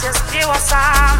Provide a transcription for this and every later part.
uthatha isiphiwo us bona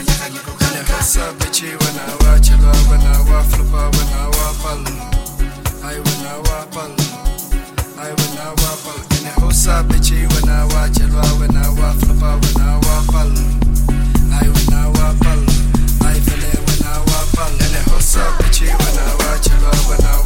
Nihasa bichi when I watch it, when I waffle, when I waffle. I when I waffle. I when I waffle. Nihasa bitchy. when I watch it, when I waffle, when I waffle. I when I waffle. I feel it when I waffle. Nihasa bitchy. when I watch it, when I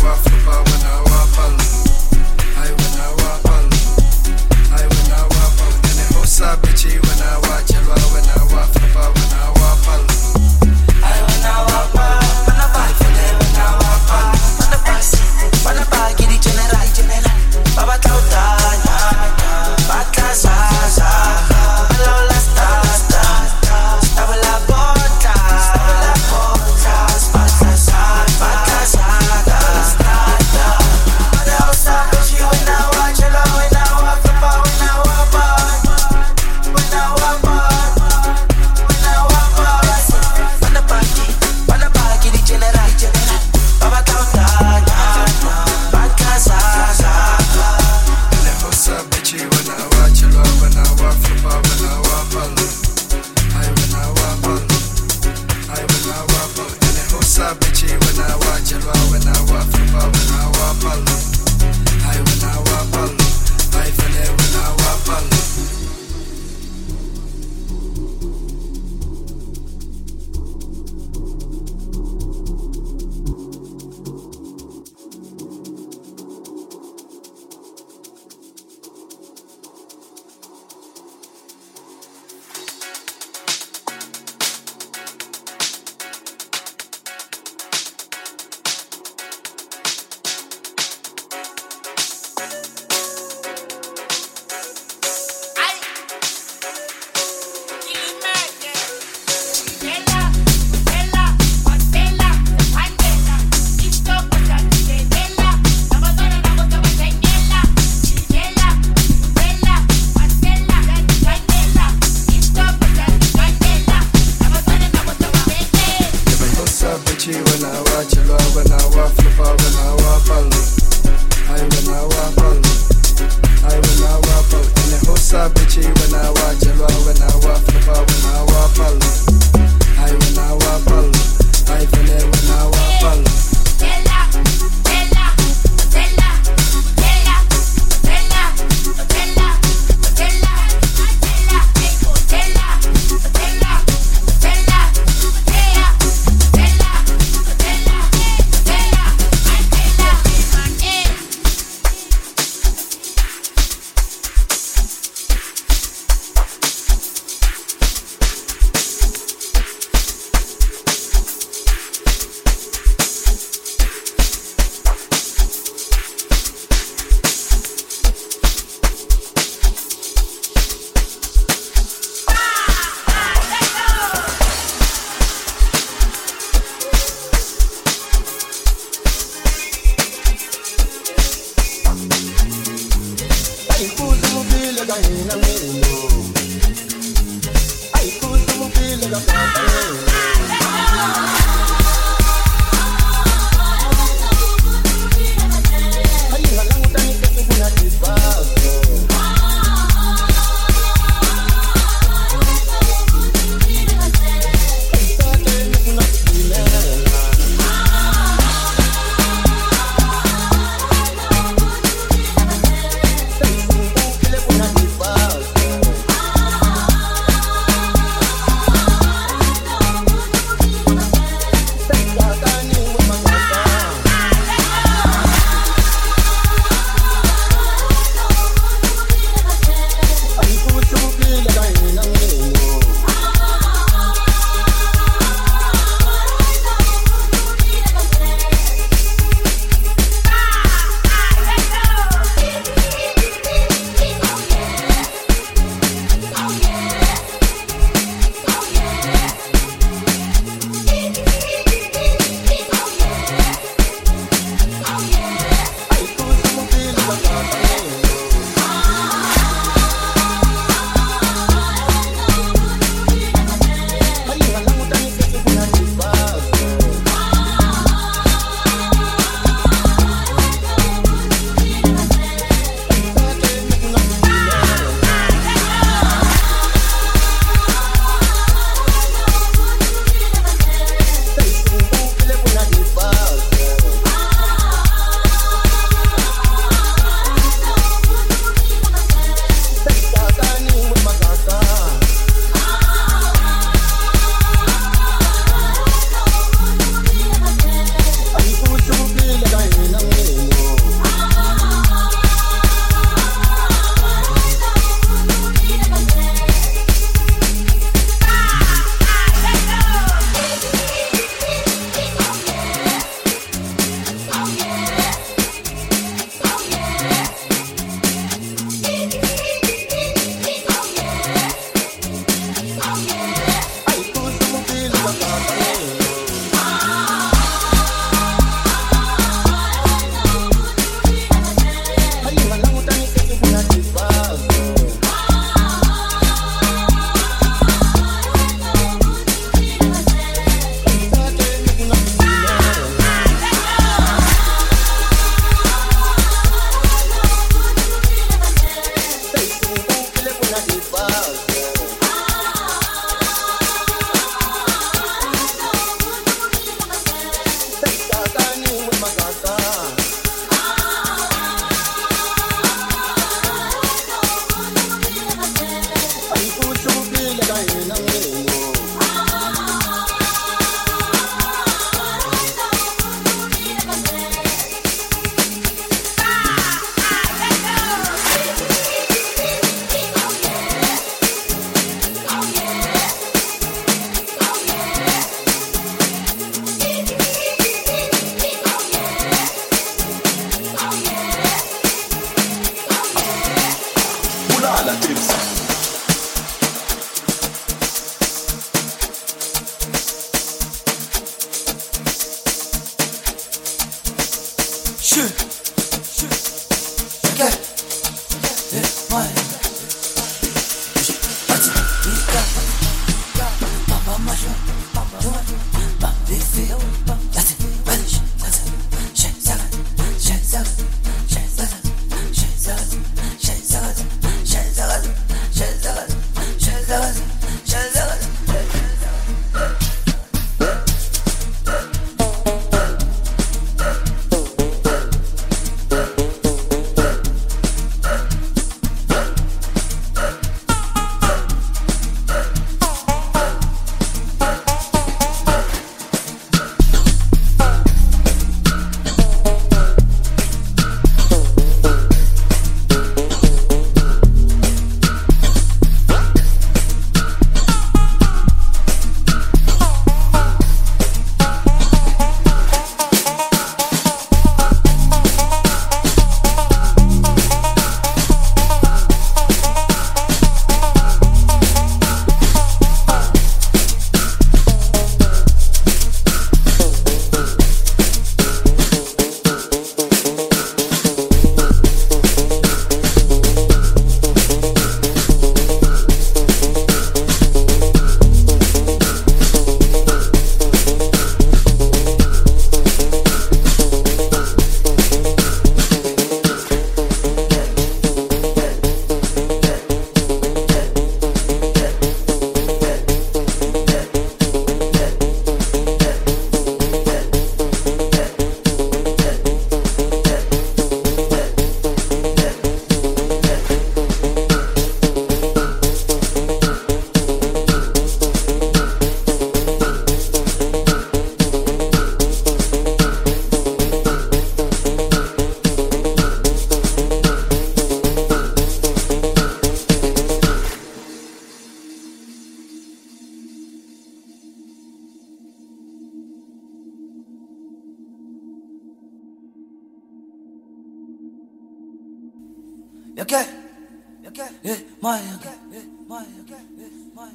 mayanga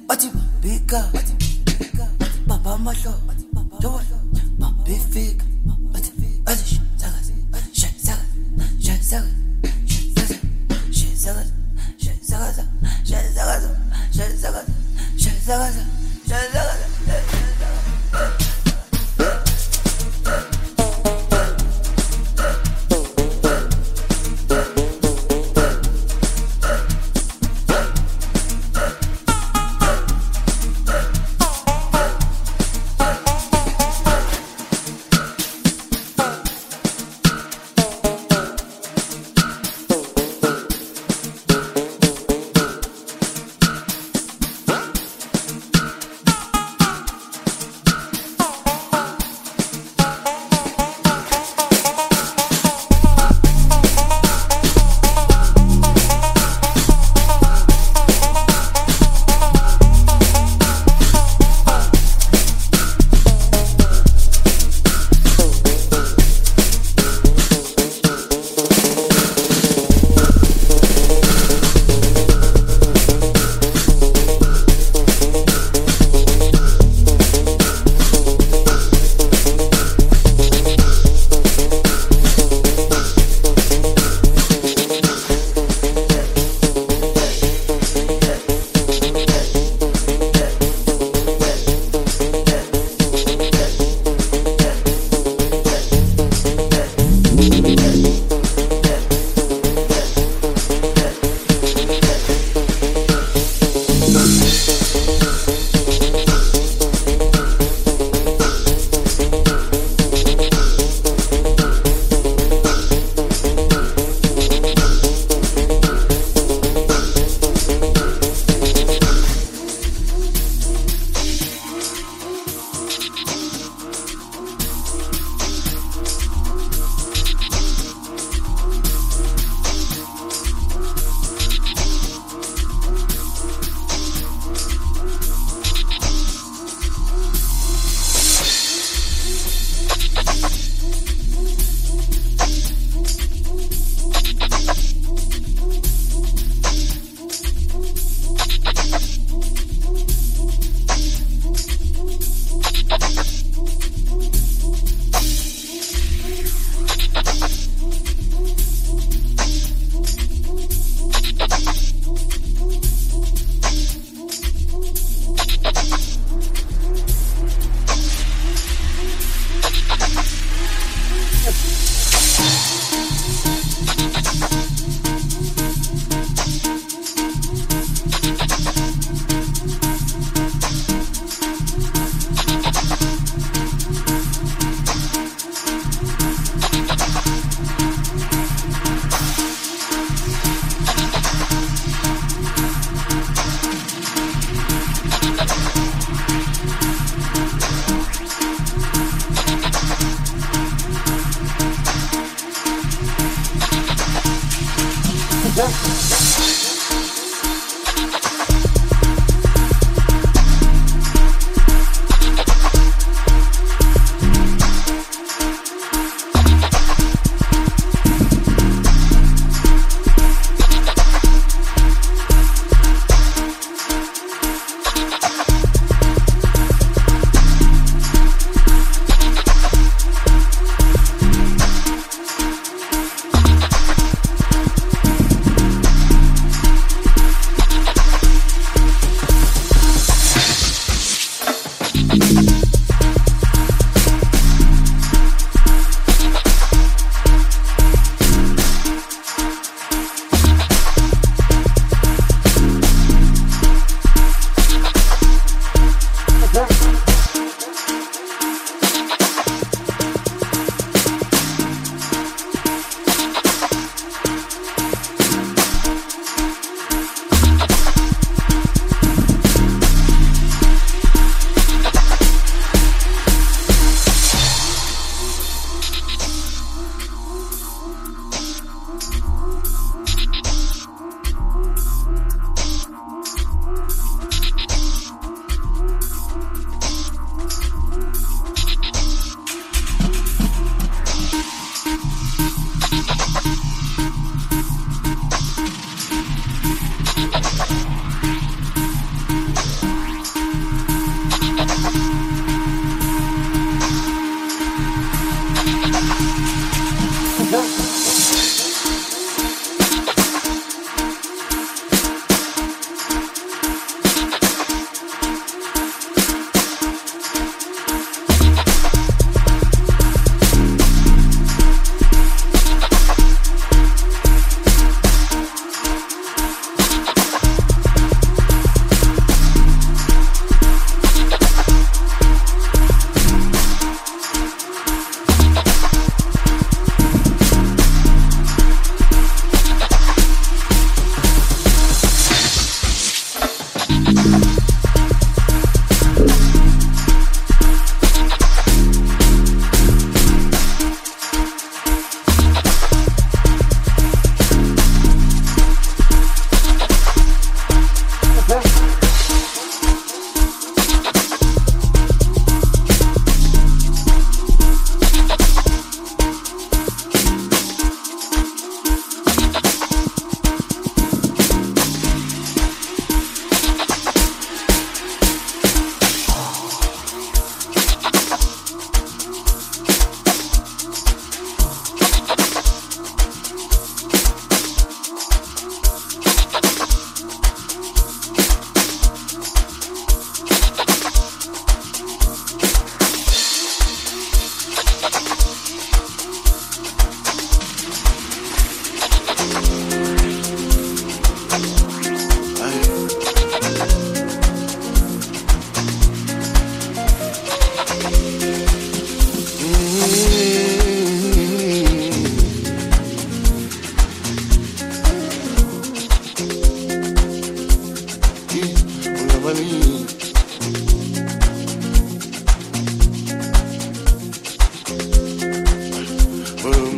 wathi bika baba mahlo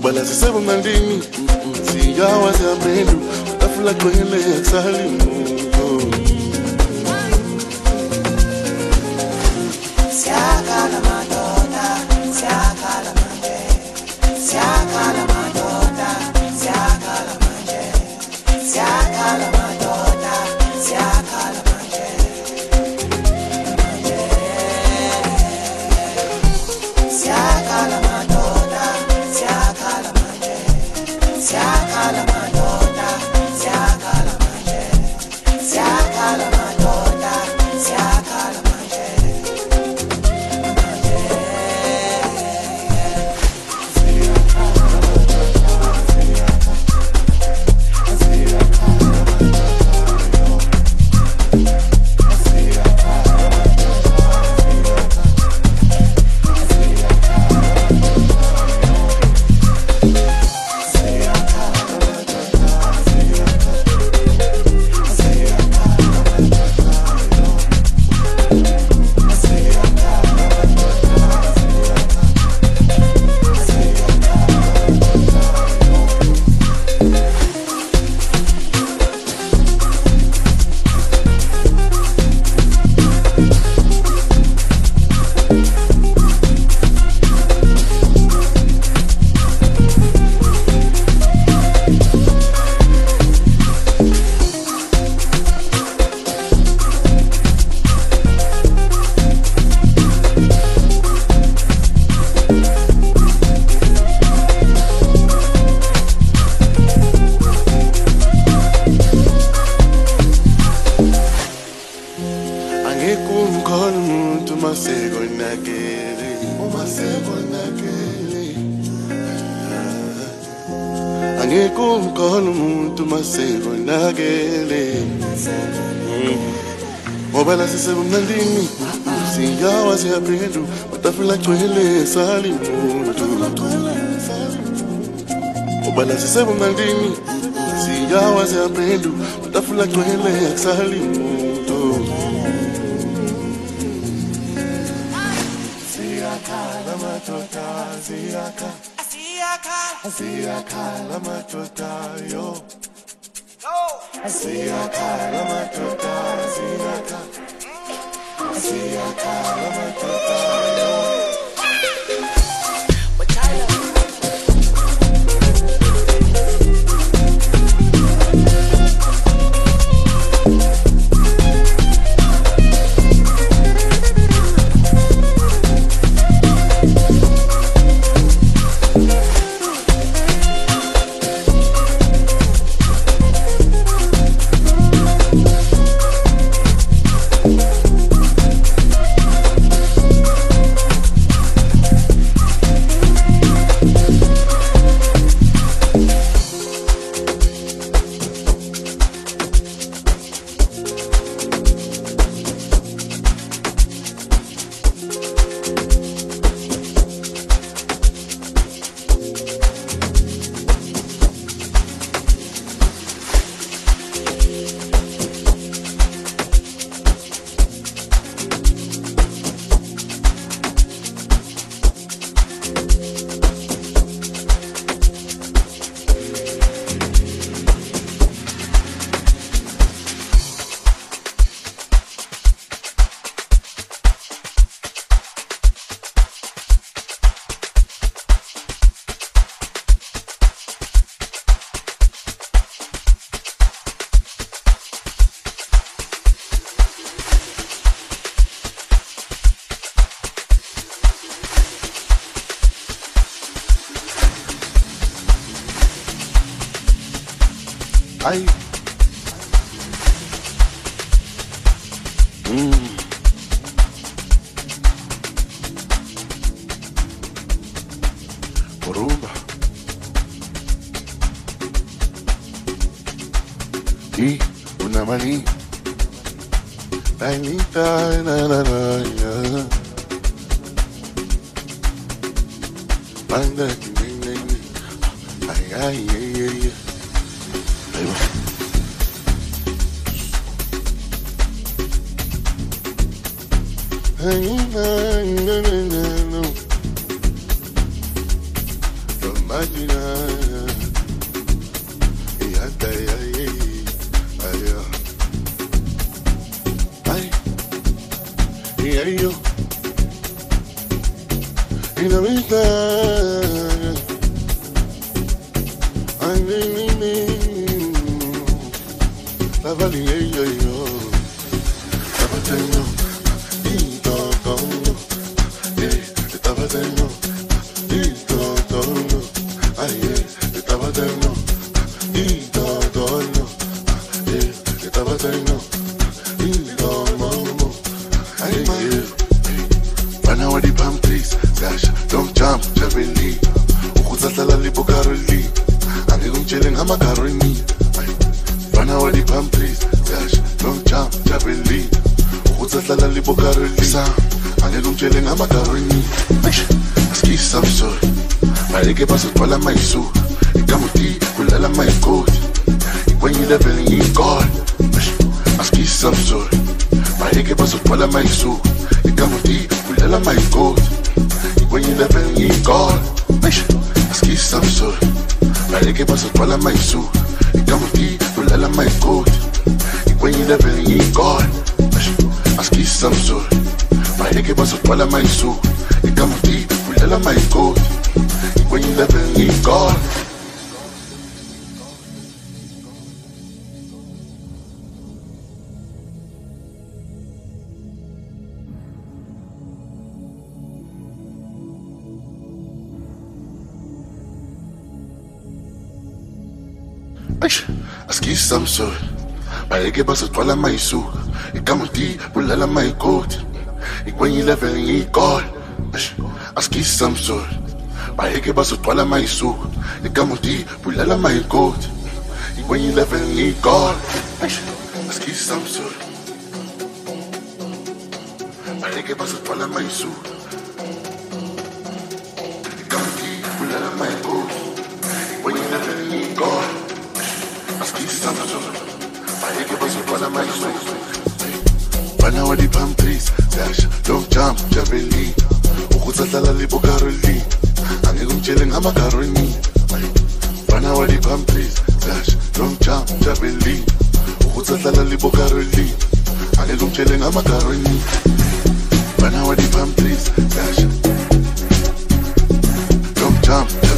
kubala sisema malini sijawa za menu tafula kwenye ya salimu lumelini singawa siapendu watafula twele sali muntu obala sisebo singawa siapendu watafula twele sali muntu Siyakala matota, siyakala, siyakala, siyakala matota yo. Siyakala matota, siyakala. Mafiaka, Mafiaka, Mafiaka, lama yisuka ikamuti bula lama yikoti ikwenye level ngiyikole asikisi samsori bayeke bazogcwala ma yisuka ikamuti bula lama yikoti ikwenye ilevel ngiyikole asikisi samsori bayeke bazogcwala ma yisuka Banawa di-palm trees Dash, don't jump, javelin Ukutsahlala libo Caroline Angikutshele ngamagaroni Bana wa di-palm Dash, don't jump, di-palm trees Dash, don't jump,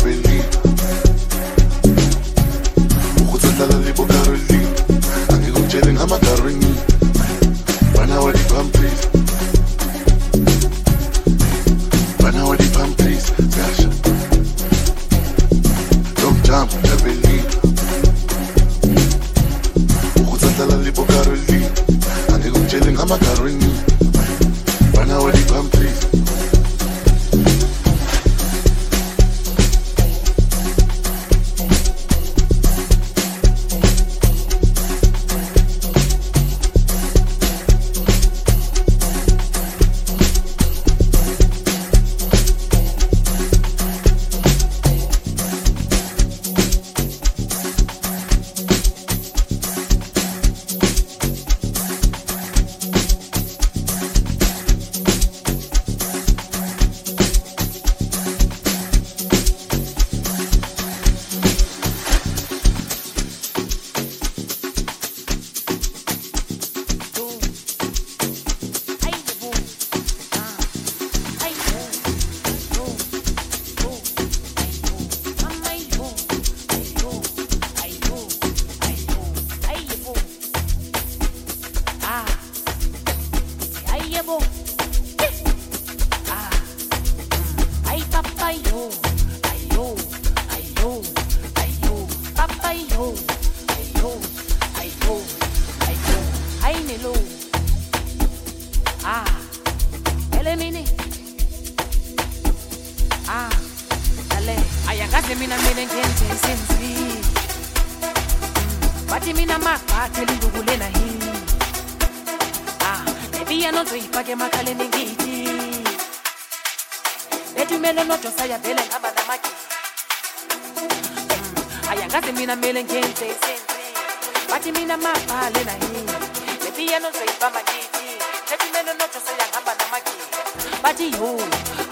bathi yo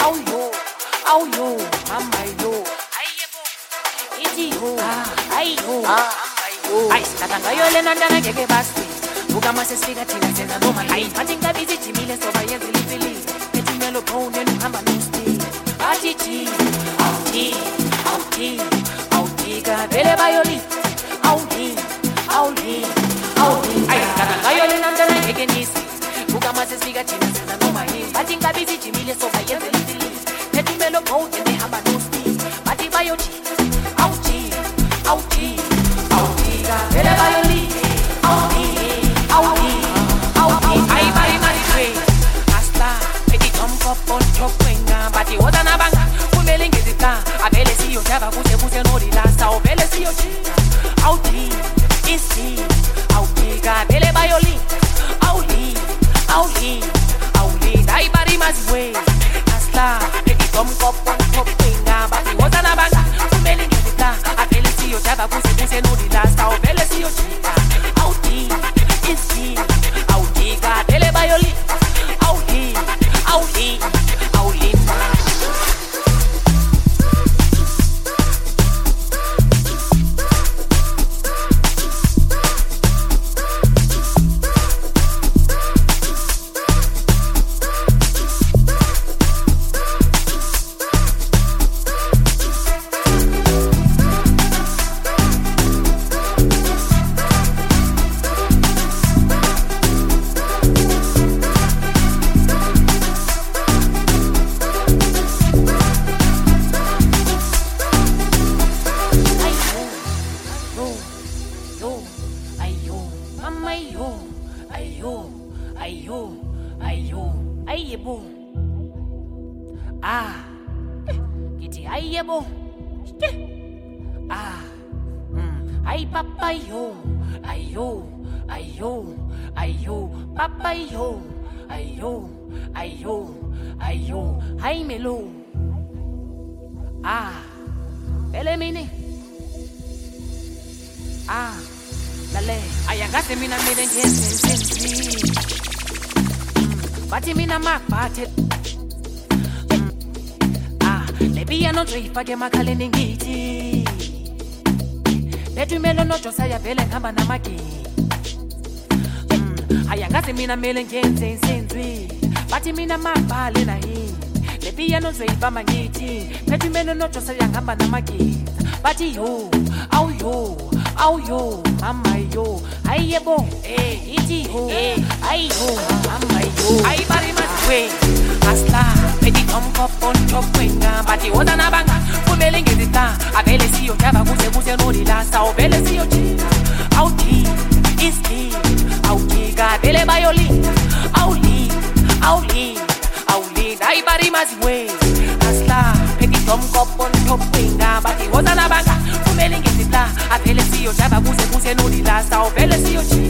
awu yo awu yo mama yo. Ayebo ithi yo ayi yo. Ah. Ayi sinatha ngayo lena ntana ngeke basi. Buka mase sifika thina senza noma hayi bathi ngabizi ijimile soba yenzela ifilisi ethi melo phone uhamba nosti bathi ji awuji awuji awujika vele bayoli. Awuli awuli awuli ayi sinatha ngayo lena ntana ngeke nisi buka mase sifika thina senza noma yini? Bathi ngabizi ijimile soba yenzela ifilisi ethi melo phone uhamba nosti bathi bayoji awuji awuji awujika. Vele bayoli awuli awuli awuli ayi bayi maritwe asta ethi tomkop on top wenga. Bathi woza nabanga kumele ngizita avele siyojava kuze kuze nolilasa. Uvele siyojika. Awuji isi awujika vele bayoli awuli awuli awuli ayi bari maziwe asta ethi tomkop on top wenga ngizoyifaka emakhaleni ngithi. Lethi umelo nojosaya vele ngihamba namagini. Mm, Ayangazi mina mele ngenze isenzi. Bathi mina makubhale na yini. Le piano ngizoyibamba ngithi. Lethi umelo nojosaya ngihamba namagini. Bathi yo, awu yo, awu yo, mama yo. Hayi yebo, eh, ithi yo, eh, ayi yo, mama yo. Ayi bari masiwe, asla, pedi tomkop on top wenga. Bathi woza nabanga, kumele ngizita. Avele siyojava kuze kuze nolilasa. Uvele siyojika, awuji, iski, awujika. Vele bayoli, awuli, awuli, awuli. Ayi bari masiwe, asla, pedi tomkop on top wenga. Bathi woza nabanga, kumele ngizita. Avele siyojava kuze kuze nolilasa. Uvele siyojika.